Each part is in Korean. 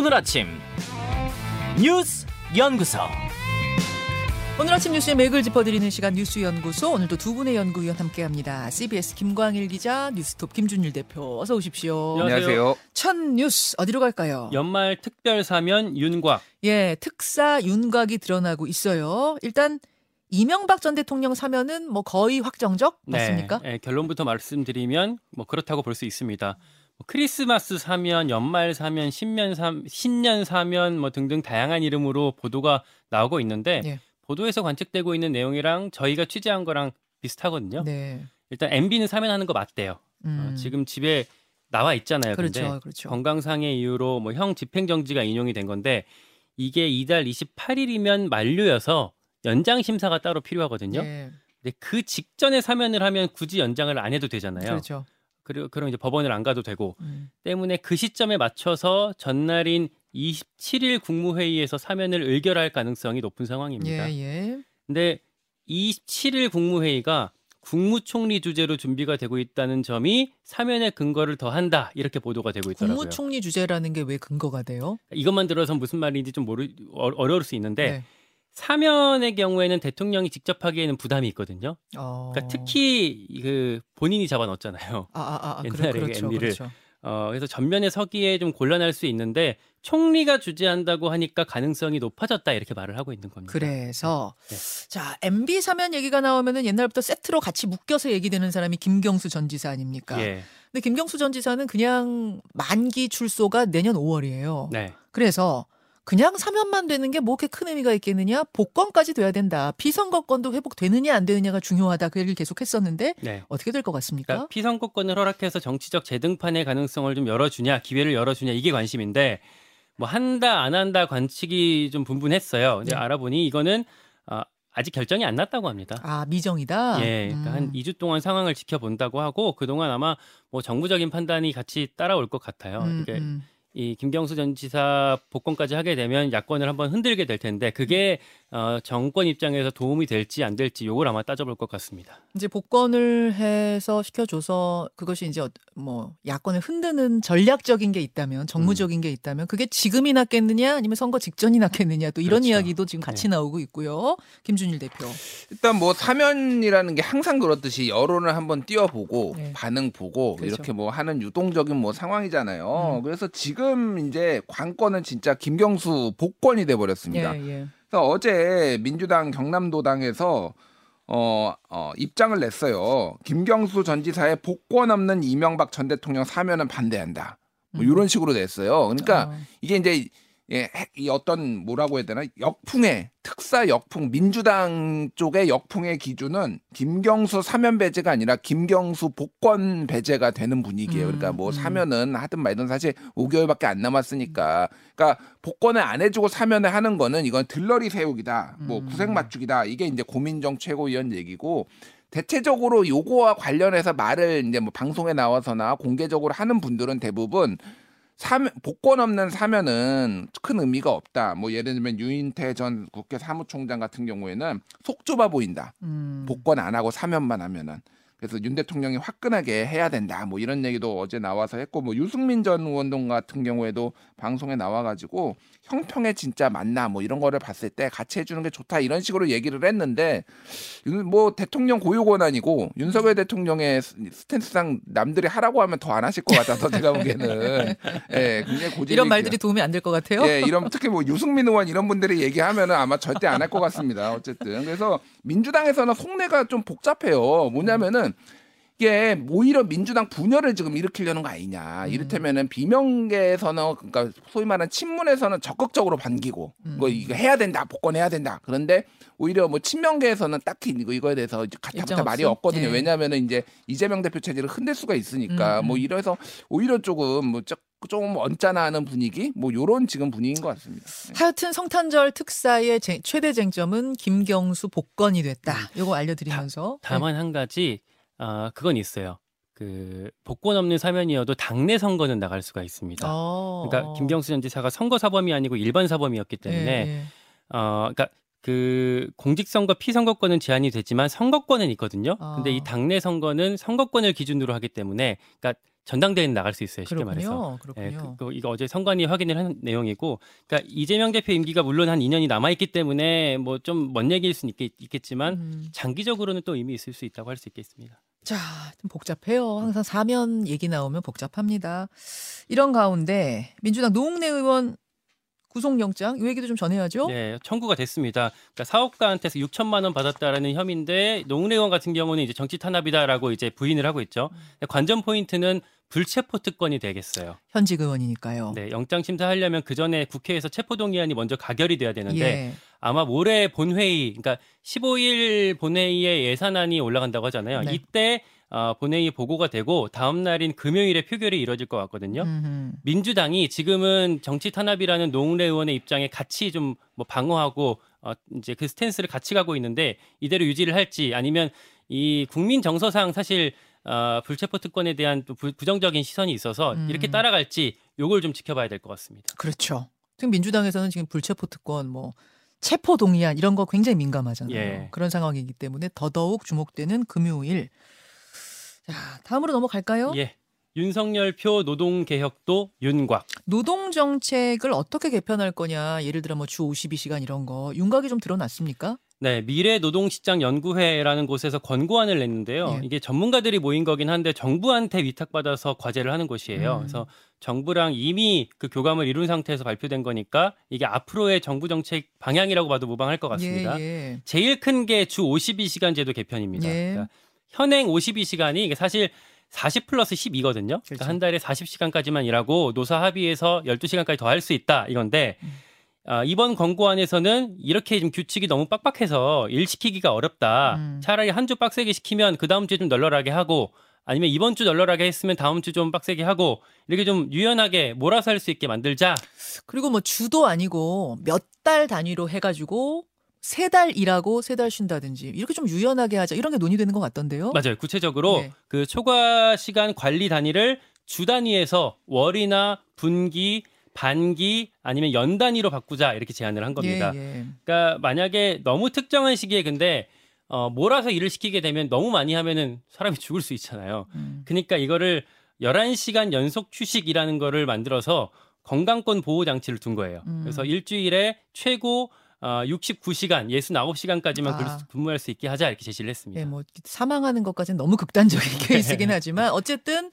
오늘 아침 뉴스 연구소 오늘 아침 뉴스의 맥을 짚어드리는 시간 뉴스 연구소 오늘도 두 분의 연구위원 함께합니다. CBS 김광일 기자, 뉴스톱 김준일 대표 어서 오십시오. 안녕하세요. 첫 뉴스 어디로 갈까요? 연말 특별 사면 윤곽 예, 특사 윤곽이 드러나고 있어요. 일단 이명박 전 대통령 사면은 뭐 거의 확정적 맞습니까? 네, 네, 결론부터 말씀드리면 뭐 그렇다고 볼 수 있습니다. 뭐 크리스마스 사면, 연말 사면, 신년 사 신년 사면 뭐 등등 다양한 이름으로 보도가 나오고 있는데 예. 보도에서 관측되고 있는 내용이랑 저희가 취재한 거랑 비슷하거든요. 네. 일단 MB는 사면하는 거 맞대요. 음. 어, 지금 집에 나와 있잖아요. 그렇죠, 근데 그렇죠. 건강상의 이유로 뭐 형 집행정지가 인용이 된 건데 이게 이달 28일이면 만료여서 연장 심사가 따로 필요하거든요. 예, 근데 그 직전에 사면을 하면 굳이 연장을 안 해도 되잖아요. 그렇죠. 그리고 그럼 이제 법원을 안 가도 되고 음. 때문에 그 시점에 맞춰서 전날인 27일 국무회의에서 사면을 의결할 가능성이 높은 상황입니다. 예, 예. 근데 27일 국무회의가 국무총리 주재로 준비가 되고 있다는 점이 사면의 근거를 더한다 이렇게 보도가 되고 있더라고요. 국무총리 주제라는 게 왜 근거가 돼요? 이것만 들어서 무슨 말인지 좀 모르 어- 어려울 수 있는데 네. 사면의 경우에는 대통령이 직접 하기에는 부담이 있거든요. 어. 그러니까 특히 그 본인이 잡아넣었잖아요. 아, 아, 아, 아 옛날에 그렇죠, MB를. 그렇죠. 어, 그래서 전면에 서기에 좀 곤란할 수 있는데 총리가 주재한다고 하니까 가능성이 높아졌다 이렇게 말을 하고 있는 겁니다. 그래서 네. 자 MB 사면 얘기가 나오면은 옛날부터 세트로 같이 묶여서 얘기되는 사람이 김경수 전 지사 아닙니까? 예. 근데 김경수 전 지사는 그냥 만기 출소가 내년 5월이에요. 네. 그래서 그냥 사면만 되는 게 뭐 그렇게 큰 의미가 있겠느냐? 복권까지 돼야 된다. 피선거권도 회복되느냐 안 되느냐가 중요하다. 그 얘기를 계속 했었는데 네. 어떻게 될 것 같습니까? 그러니까 피선거권을 허락해서 정치적 재등판의 가능성을 좀 열어주냐, 기회를 열어주냐 이게 관심인데 뭐 한다 안 한다 관측이 좀 분분했어요. 근데 네. 알아보니 이거는 어, 아직 결정이 안 났다고 합니다. 아 미정이다. 예, 그러니까 음. 한 2주 동안 상황을 지켜본다고 하고 그 동안 아마 뭐 정부적인 판단이 같이 따라올 것 같아요. 음, 이게 음. 이 김경수 전 지사 복권까지 하게 되면 야권을 한번 흔들게 될 텐데 그게 어, 정권 입장에서 도움이 될지 안 될지 요걸 아마 따져볼 것 같습니다. 이제 복권을 해서 시켜줘서 그것이 이제 어- 뭐 야권을 흔드는 전략적인 게 있다면 정무적인 음. 게 있다면 그게 지금이 낫겠느냐 아니면 선거 직전이 낫겠느냐 또 이런 그렇죠. 이야기도 지금 같이 나오고 있고요. 김준일 대표. 일단 뭐 사면이라는 게 항상 그렇듯이 여론을 한번 띄워보고 네. 반응 보고 그렇죠. 이렇게 뭐 하는 유동적인 뭐 상황이잖아요. 음. 그래서 지금 이제 관건은 진짜 김경수 복권이 돼 버렸습니다. 예, 예. 그래서 어제 민주당 경남도당에서 어, 어, 입장을 냈어요. 김경수 전 지사의 복권 없는 이명박 전 대통령 사면은 반대한다. 뭐 음. 이런 식으로 냈어요. 그러니까 어. 이게 이제 예, 핵- 이 어떤 뭐라고 해야 되나 역풍의 특사 역풍 민주당 쪽의 역풍의 기준은 김경수 사면 배제가 아니라 김경수 복권 배제가 되는 분위기예요. 음, 그러니까 뭐 음. 사면은 하든 말든 사실 5개월밖에 안 남았으니까 그러니까 복권을 안 해주고 사면을 하는 거는 이건 들러리 세우기다, 뭐 음. 구색 맞추기다 이게 이제 고민정 최고위원 얘기고. 대체적으로 요거와 관련해서 말을 이제 뭐 방송에 나와서나 공개적으로 하는 분들은 대부분 사면, 복권 없는 사면은 큰 의미가 없다. 뭐 예를 들면 유인태 전 국회 사무총장 같은 경우에는 속 좁아 보인다. 음. 복권 안 하고 사면만 하면은. 그래서 윤 대통령이 화끈하게 해야 된다. 뭐 이런 얘기도 어제 나와서 했고 뭐 유승민 전 의원동 같은 경우에도 방송에 나와가지고 형평에 진짜 맞나 뭐 이런 거를 봤을 때 같이 해주는 게 좋다 이런 식으로 얘기를 했는데 윤- 뭐 대통령 고유 권한이고 윤석열 대통령의 스- 스탠스상 남들이 하라고 하면 더 안 하실 것 같아서 제가 보기에는 예 굉장히 고집 이런 말들이 도움이 안 될 것 같아요. 예, 이런 특히 뭐 유승민 의원 이런 분들이 얘기하면은 아마 절대 안 할 것 같습니다. 어쨌든 그래서 민주당에서는 속내가 좀 복잡해요. 뭐냐면은 이게 오히려 민주당 분열을 지금 일으키려는 거 아니냐. 이를테면은 비명계에서는 그러니까 소위 말하는 친문에서는 적극적으로 반기고 이거 이거 해야 된다, 복권해야 된다. 그런데 오히려 뭐 친명계에서는 딱히 이거 이거에 대해서 가타부타 말이? 없거든요. 예. 왜냐하면은 이제 이재명 대표 체제를 흔들 수가 있으니까 음, 뭐 음. 이래서 오히려 조금 뭐 조- 좀 언짢아하는 분위기 뭐 요런 지금 분위기인 것 같습니다. 네. 하여튼 성탄절 특사의 쟁- 최대 쟁점은 김경수 복권이 됐다. 요거 알려드리면서 다 만 한 가지 아 그건 있어요. 그 복권 없는 사면이어도 당내 선거는 나갈 수가 있습니다. 어. 그러니까 김경수 전 지사가 선거 사범이 아니고 일반 사범이었기 때문에 예, 예. 어 그러니까 그 공직선거 피선거권은 제한이 되지만 선거권은 있거든요. 아. 근데 이 당내 선거는 선거권을 기준으로 하기 때문에 그러니까 전당대회는 나갈 수 있어요. 쉽게 말해서. 그렇군요. 예, 그렇군요. 그, 그 이거 어제 선관위 확인을 한 내용이고, 그러니까 이재명 대표 임기가 물론 한 2년이 남아 있기 때문에 뭐 좀 먼 얘기일 수는 있겠, 있겠지만 음. 장기적으로는 또 의미 있을 수 있다고 할 수 있겠습니다. 자, 좀 복잡해요. 항상 사면 얘기 나오면 복잡합니다. 이런 가운데 민주당 노웅래 의원 구속영장 이 얘기도 좀 전해야죠. 네, 청구가 됐습니다. 그러니까 사업가한테서 6천만 원 받았다라는 혐의인데 노웅래 의원 같은 경우는 이제 정치 탄압이다라고 이제 부인을 하고 있죠. 근데 관전 포인트는 불체포 특권이 되겠어요. 현직 의원이니까요. 네, 영장 심사하려면 그 전에 국회에서 체포 동의안이 먼저 가결이 돼야 되는데 예. 아마 모레 본회의, 그러니까 15일 본회의에 예산안이 올라간다고 하잖아요. 네. 이때 어, 본회의 보고가 되고 다음 날인 금요일에 표결이 이뤄질 것 같거든요. 음흠. 민주당이 지금은 정치 탄압이라는 노웅래 의원의 입장에 같이 좀 뭐 방어하고 어, 이제 그 스탠스를 같이 가고 있는데 이대로 유지를 할지 아니면 이 국민 정서상 사실 어, 불체포 특권에 대한 또 부, 부정적인 시선이 있어서 음. 이렇게 따라갈지 요걸 좀 지켜봐야 될 것 같습니다. 그렇죠. 지금 민주당에서는 지금 불체포 특권 뭐 체포 동의안 이런 거 굉장히 민감하잖아요. 예. 그런 상황이기 때문에 더더욱 주목되는 금요일. 자, 다음으로 넘어갈까요? 예. 윤석열 표 노동 개혁도 윤곽. 노동 정책을 어떻게 개편할 거냐. 예를 들어 뭐 주 52시간 이런 거 윤곽이 좀 드러났습니까? 네, 미래 노동시장 연구회라는 곳에서 권고안을 냈는데요. 예. 이게 전문가들이 모인 거긴 한데 정부한테 위탁받아서 과제를 하는 곳이에요. 음. 그래서 정부랑 이미 그 교감을 이룬 상태에서 발표된 거니까 이게 앞으로의 정부 정책 방향이라고 봐도 무방할 것 같습니다. 예, 예. 제일 큰 게 주 52시간 제도 개편입니다. 예. 그러니까 현행 52시간이 이게 사실 40 플러스 12거든요. 그렇죠. 그러니까 한 달에 40시간까지만 일하고 노사 합의해서 12시간까지 더 할 수 있다 이건데 음. 아, 이번 권고안에서는 이렇게 좀 규칙이 너무 빡빡해서 일 시키기가 어렵다. 음. 차라리 한 주 빡세게 시키면 그 다음 주에 좀 널널하게 하고 아니면 이번 주 널널하게 했으면 다음 주 좀 빡세게 하고 이렇게 좀 유연하게 몰아서 할 수 있게 만들자. 그리고 뭐 주도 아니고 몇 달 단위로 해가지고 세 달 일하고 세 달 쉰다든지 이렇게 좀 유연하게 하자 이런 게 논의되는 것 같던데요. 맞아요. 구체적으로 네. 그 초과 시간 관리 단위를 주 단위에서 월이나 분기, 반기 아니면 연 단위로 바꾸자 이렇게 제안을 한 겁니다. 예, 예. 그러니까 만약에 너무 특정한 시기에 근데 어, 몰아서 일을 시키게 되면 너무 많이 하면은 사람이 죽을 수 있잖아요. 음. 그러니까 이거를 11시간 연속 휴식이라는 거를 만들어서 건강권 보호 장치를 둔 거예요. 음. 그래서 일주일에 최고 어, 69시간, 69시간까지만 아. 근무할 수 있게 하자 이렇게 제시를 했습니다. 예, 뭐 사망하는 것까지는 너무 극단적인 네. 케이스긴 하지만 어쨌든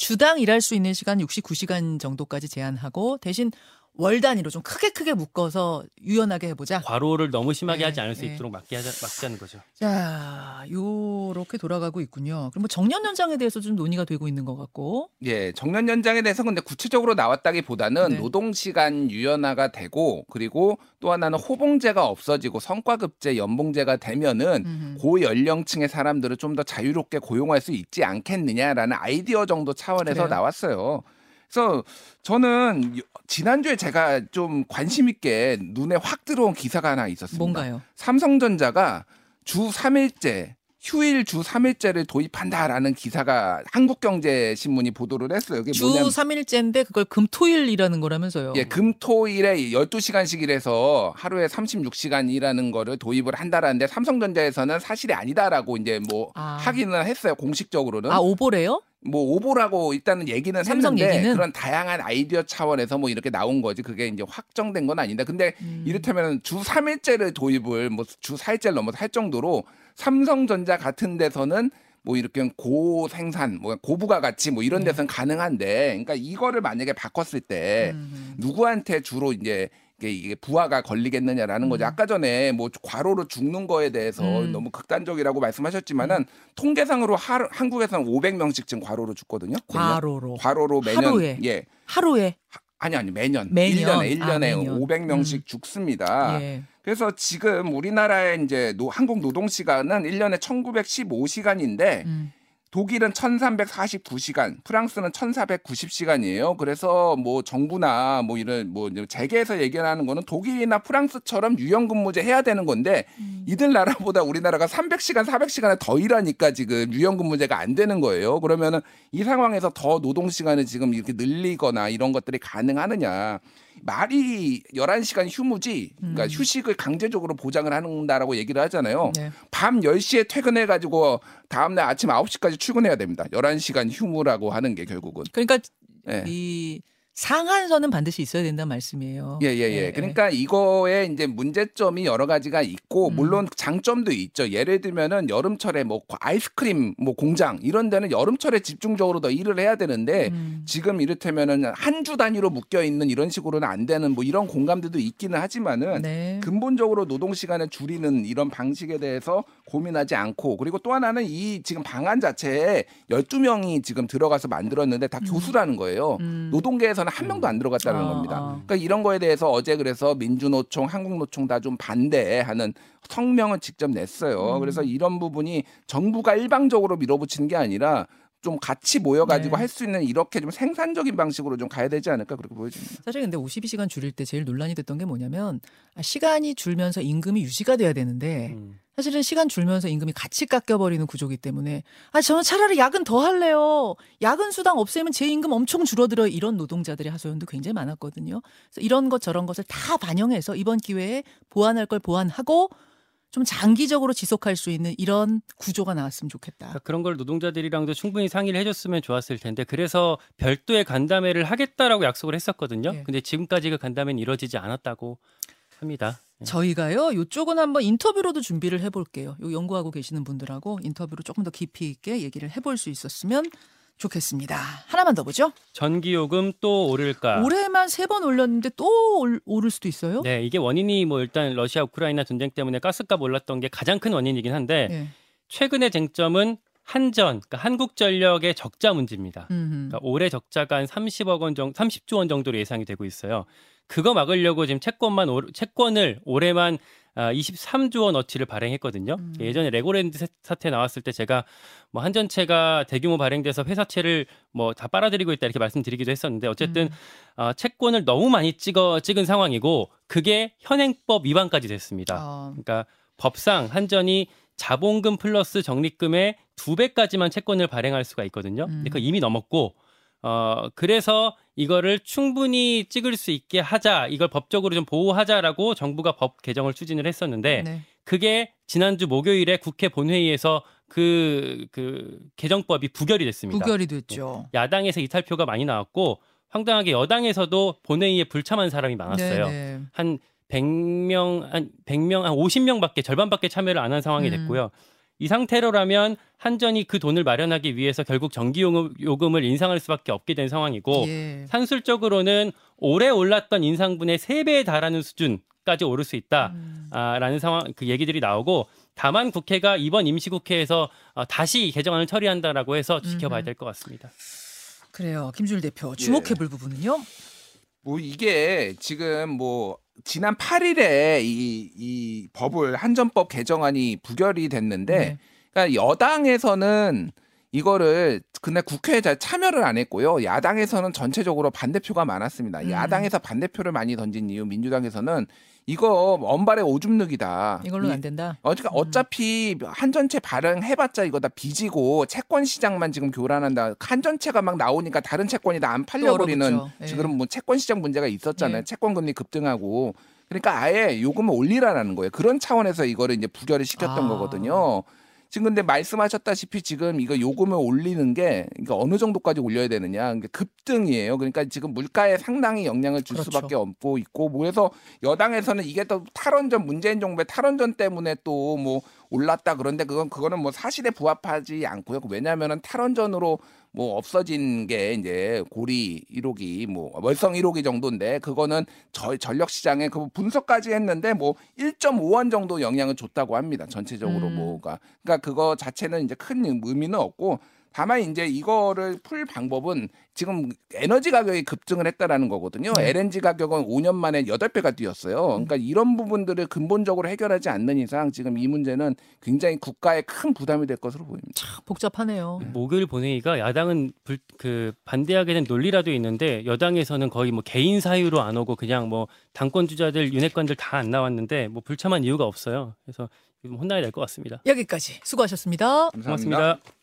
주당 일할 수 있는 시간 69시간 정도까지 제한하고 대신 월 단위로 좀 크게 크게 묶어서 유연하게 해보자. 과로를 너무 심하게 네, 하지 않을 수 네. 있도록 막게 하자, 막자는 거죠. 자, 요렇게 돌아가고 있군요. 그럼 뭐 정년 연장에 대해서 좀 논의가 되고 있는 것 같고. 예, 정년 연장에 대해서 근데 구체적으로 나왔다기보다는 네. 노동 시간 유연화가 되고 그리고 또 하나는 호봉제가 없어지고 성과급제, 연봉제가 되면은 음흠. 고연령층의 사람들을 좀 더 자유롭게 고용할 수 있지 않겠느냐라는 아이디어 정도 차원에서 그래요? 나왔어요. 그래서 저는 요- 지난주에 제가 좀 관심 있게 눈에 확 들어온 기사가 하나 있었습니다. 뭔가요? 삼성전자가 주 3일제 휴일 주 3일제를 도입한다라는 기사가 한국경제신문이 보도를 했어요. 주 뭐냐면 3일째인데 그걸 금토일 일하는 거라면서요. 예, 금토일에 12시간씩 일해서 하루에 36시간 일하는 거를 도입을 한다라는데 삼성전자에서는 사실이 아니다라고 이제 뭐 아. 하기는 했어요. 공식적으로는. 아, 오보래요? 뭐 오보라고 일단은 얘기는 삼성 했는데 얘기는? 그런 다양한 아이디어 차원에서 뭐 이렇게 나온 거지. 그게 이제 확정된 건 아닌데. 근데 음. 이를테면 주 3일제를 도입을 뭐 주 4일제를 넘어서 할 정도로 삼성전자 같은 데서는 뭐 이렇게 고생산, 뭐 고부가 가치 뭐 이런 네. 데서는 가능한데, 그러니까 이거를 만약에 바꿨을 때 음. 누구한테 주로 이제 이게, 부하가 걸리겠느냐라는 거죠. 음. 아까 전에 뭐 과로로 죽는 거에 대해서 음. 너무 극단적이라고 말씀하셨지만은 통계상으로 하루, 한국에서는 500명씩 지금 과로로 죽거든요. 과로로. 과로로 매년 하루에? 예. 하루에. 아니 아니 매년, 매년? 1년에 1년에 아, 매년. 500명씩 음. 죽습니다. 예. 그래서 지금 우리나라의 이제 노, 한국 노동 시간은 1년에 1915시간인데 음. 독일은 1349시간, 프랑스는 1490시간이에요. 그래서 뭐 정부나 뭐 이런 뭐 재계에서 얘기하는 거는 독일이나 프랑스처럼 유연 근무제 해야 되는 건데 음. 이들 나라보다 우리나라가 300시간, 400시간을 더 일하니까 지금 유연 근무제가 안 되는 거예요. 그러면은 이 상황에서 더 노동 시간을 지금 이렇게 늘리거나 이런 것들이 가능하느냐. 말이 11시간 휴무지 그러니까 음. 휴식을 강제적으로 보장을 한다라고 얘기를 하잖아요. 네. 밤 10시에 퇴근해 가지고 다음 날 아침 9시까지 출근해야 됩니다. 11시간 휴무라고 하는 게 결국은. 그러니까 예. 이 상한선은 반드시 있어야 된다는 말씀이에요. 예, 예, 예. 그러니까 이거에 이제 문제점이 여러 가지가 있고, 음. 물론 장점도 있죠. 예를 들면은 여름철에 뭐 아이스크림 뭐 공장 이런 데는 여름철에 집중적으로 더 일을 해야 되는데, 음. 지금 이를테면은 한 주 단위로 묶여 있는 이런 식으로는 안 되는 뭐 이런 공감들도 있기는 하지만은, 네. 근본적으로 노동 시간을 줄이는 이런 방식에 대해서 고민하지 않고 그리고 또 하나는 이 지금 방안 자체에 12명이 지금 들어가서 만들었는데 다 교수라는 거예요. 음. 노동계에서는 한 명도 안 들어갔다는 아, 겁니다. 아. 그러니까 이런 거에 대해서 어제 그래서 민주노총, 한국노총 다 좀 반대하는 성명을 직접 냈어요. 음. 그래서 이런 부분이 정부가 일방적으로 밀어붙이는 게 아니라 좀 같이 모여가지고 네. 할수 있는 이렇게 좀 생산적인 방식으로 좀 가야 되지 않을까 그렇게 보여집니다. 사실 근데 52시간 줄일 때 제일 논란이 됐던 게 뭐냐면 아, 시간이 줄면서 임금이 유지가 돼야 되는데 음. 사실은 시간 줄면서 임금이 같이 깎여버리는 구조기 때문에 아 저는 차라리 야근 더 할래요. 야근 수당 없애면 제 임금 엄청 줄어들어 이런 노동자들의 하소연도 굉장히 많았거든요. 그래서 이런 것 저런 것을 다 반영해서 이번 기회에 보완할 걸 보완하고 좀 장기적으로 지속할 수 있는 이런 구조가 나왔으면 좋겠다. 그러니까 그런 걸 노동자들이랑도 충분히 상의를 해줬으면 좋았을 텐데 그래서 별도의 간담회를 하겠다라고 약속을 했었거든요. 예. 근데 지금까지 그 간담회는 이루어지지 않았다고 합니다. 예. 저희가요, 요쪽은 한번 인터뷰로도 준비를 해볼게요. 요 연구하고 계시는 분들하고 인터뷰로 조금 더 깊이 있게 얘기를 해볼 수 있었으면 좋겠습니다. 하나만 더 보죠. 전기요금 또 오를까? 올해만 세 번 올렸는데 또 올, 오를 수도 있어요? 네, 이게 원인이 뭐 일단 러시아 우크라이나 전쟁 때문에 가스값 올랐던 게 가장 큰 원인이긴 한데 예. 최근의 쟁점은 한전, 그러니까 한국전력의 적자 문제입니다. 그러니까 올해 적자가 한 30억 원 정도, 30조 원 정도로 예상이 되고 있어요. 그거 막으려고 지금 채권만 올- 채권을 올해만 아, 23조 원 어치를 발행했거든요. 음. 예전에 레고랜드 사- 사태 나왔을 때 제가 뭐 한전채가 대규모 발행돼서 회사채를 뭐 다 빨아들이고 있다 이렇게 말씀드리기도 했었는데 어쨌든 음. 어, 채권을 너무 많이 찍어 찍은 상황이고 그게 현행법 위반까지 됐습니다. 어, 그러니까 법상 한전이 자본금 플러스 적립금의 두 배까지만 채권을 발행할 수가 있거든요. 음. 근데 그 이미 넘었고 어 그래서 이거를 충분히 찍을 수 있게 하자, 이걸 법적으로 좀 보호하자라고 정부가 법 개정을 추진을 했었는데 네. 그게 지난주 목요일에 국회 본회의에서 그, 그 개정법이 부결이 됐습니다. 부결이 됐죠. 야당에서 이탈표가 많이 나왔고 황당하게 여당에서도 본회의에 불참한 사람이 많았어요. 네네. 한 100명 한 100명 한 50명밖에 절반밖에 참여를 안 한 상황이 음. 됐고요. 이 상태로라면 한전이 그 돈을 마련하기 위해서 결국 전기요금 요금을 인상할 수밖에 없게 된 상황이고 예. 산술적으로는 올해 올랐던 인상분의 3배에 달하는 수준까지 오를 수 음. 있다라는 상황 그 얘기들이 나오고 다만 국회가 이번 임시국회에서 어, 다시 개정안을 처리한다라고 해서 지켜봐야 음흠. 될것 같습니다. 그래요. 김준일 예. 대표 주목해볼 부분은요. 뭐 이게 지금 뭐 지난 8일에 이, 이 법을 한전법 개정안이 부결이 됐는데 네. 그러니까 여당에서는 이거를 근데 국회에 잘 참여를 안 했고요. 야당에서는 전체적으로 반대표가 많았습니다. 음. 야당에서 반대표를 많이 던진 이유 민주당에서는 이거 언발의 오줌 누기다. 이걸로는 이- 안 된다. 어, 그러니까 어차피 한전채 발행해봤자 이거 다 빚이고 채권 시장만 지금 교란한다. 한전채가 막 나오니까 다른 채권이 다 안 팔려버리는. 예. 지금 뭐 채권 시장 문제가 있었잖아요. 예. 채권 금리 급등하고 그러니까 아예 요금을 올리라라는 거예요. 그런 차원에서 이거를 이제 부결을 시켰던 아. 거거든요. 지금 근데 말씀하셨다시피 지금 이거 요금을 올리는 게 그러니까 어느 정도까지 올려야 되느냐. 그러니까 급등이에요. 그러니까 지금 물가에 상당히 영향을 줄 그렇죠. 수밖에 없고 있고 뭐 그래서 여당에서는 이게 또 탈원전 문재인 정부의 탈원전 때문에 또 뭐 올랐다 그런데 그건 그거는 뭐 사실에 부합하지 않고요. 왜냐하면은 탈원전으로 뭐 없어진 게 이제 고리 1호기 뭐 월성 1호기 정도인데 그거는 저 전력 시장에 그 분석까지 했는데 뭐 1.5원 정도 영향을 줬다고 합니다. 전체적으로 음. 뭐가 그러니까 그거 자체는 이제 큰 의미는 없고 다만 이제 이거를 풀 방법은 지금 에너지 가격이 급등을 했다라는 거거든요. 네. LNG 가격은 5년 만에 8배가 뛰었어요. 그러니까 이런 부분들을 근본적으로 해결하지 않는 이상 지금 이 문제는 굉장히 국가에 큰 부담이 될 것으로 보입니다. 참 복잡하네요. 목요일 본회의가 야당은 불, 그 반대하게 된 논리라도 있는데 여당에서는 거의 뭐 개인 사유로 안 오고 그냥 뭐 당권 주자들 윤핵관들 다 안 나왔는데 뭐 불참한 이유가 없어요. 그래서 좀 혼나야 될 것 같습니다. 여기까지 수고하셨습니다. 감사합니다. 고맙습니다.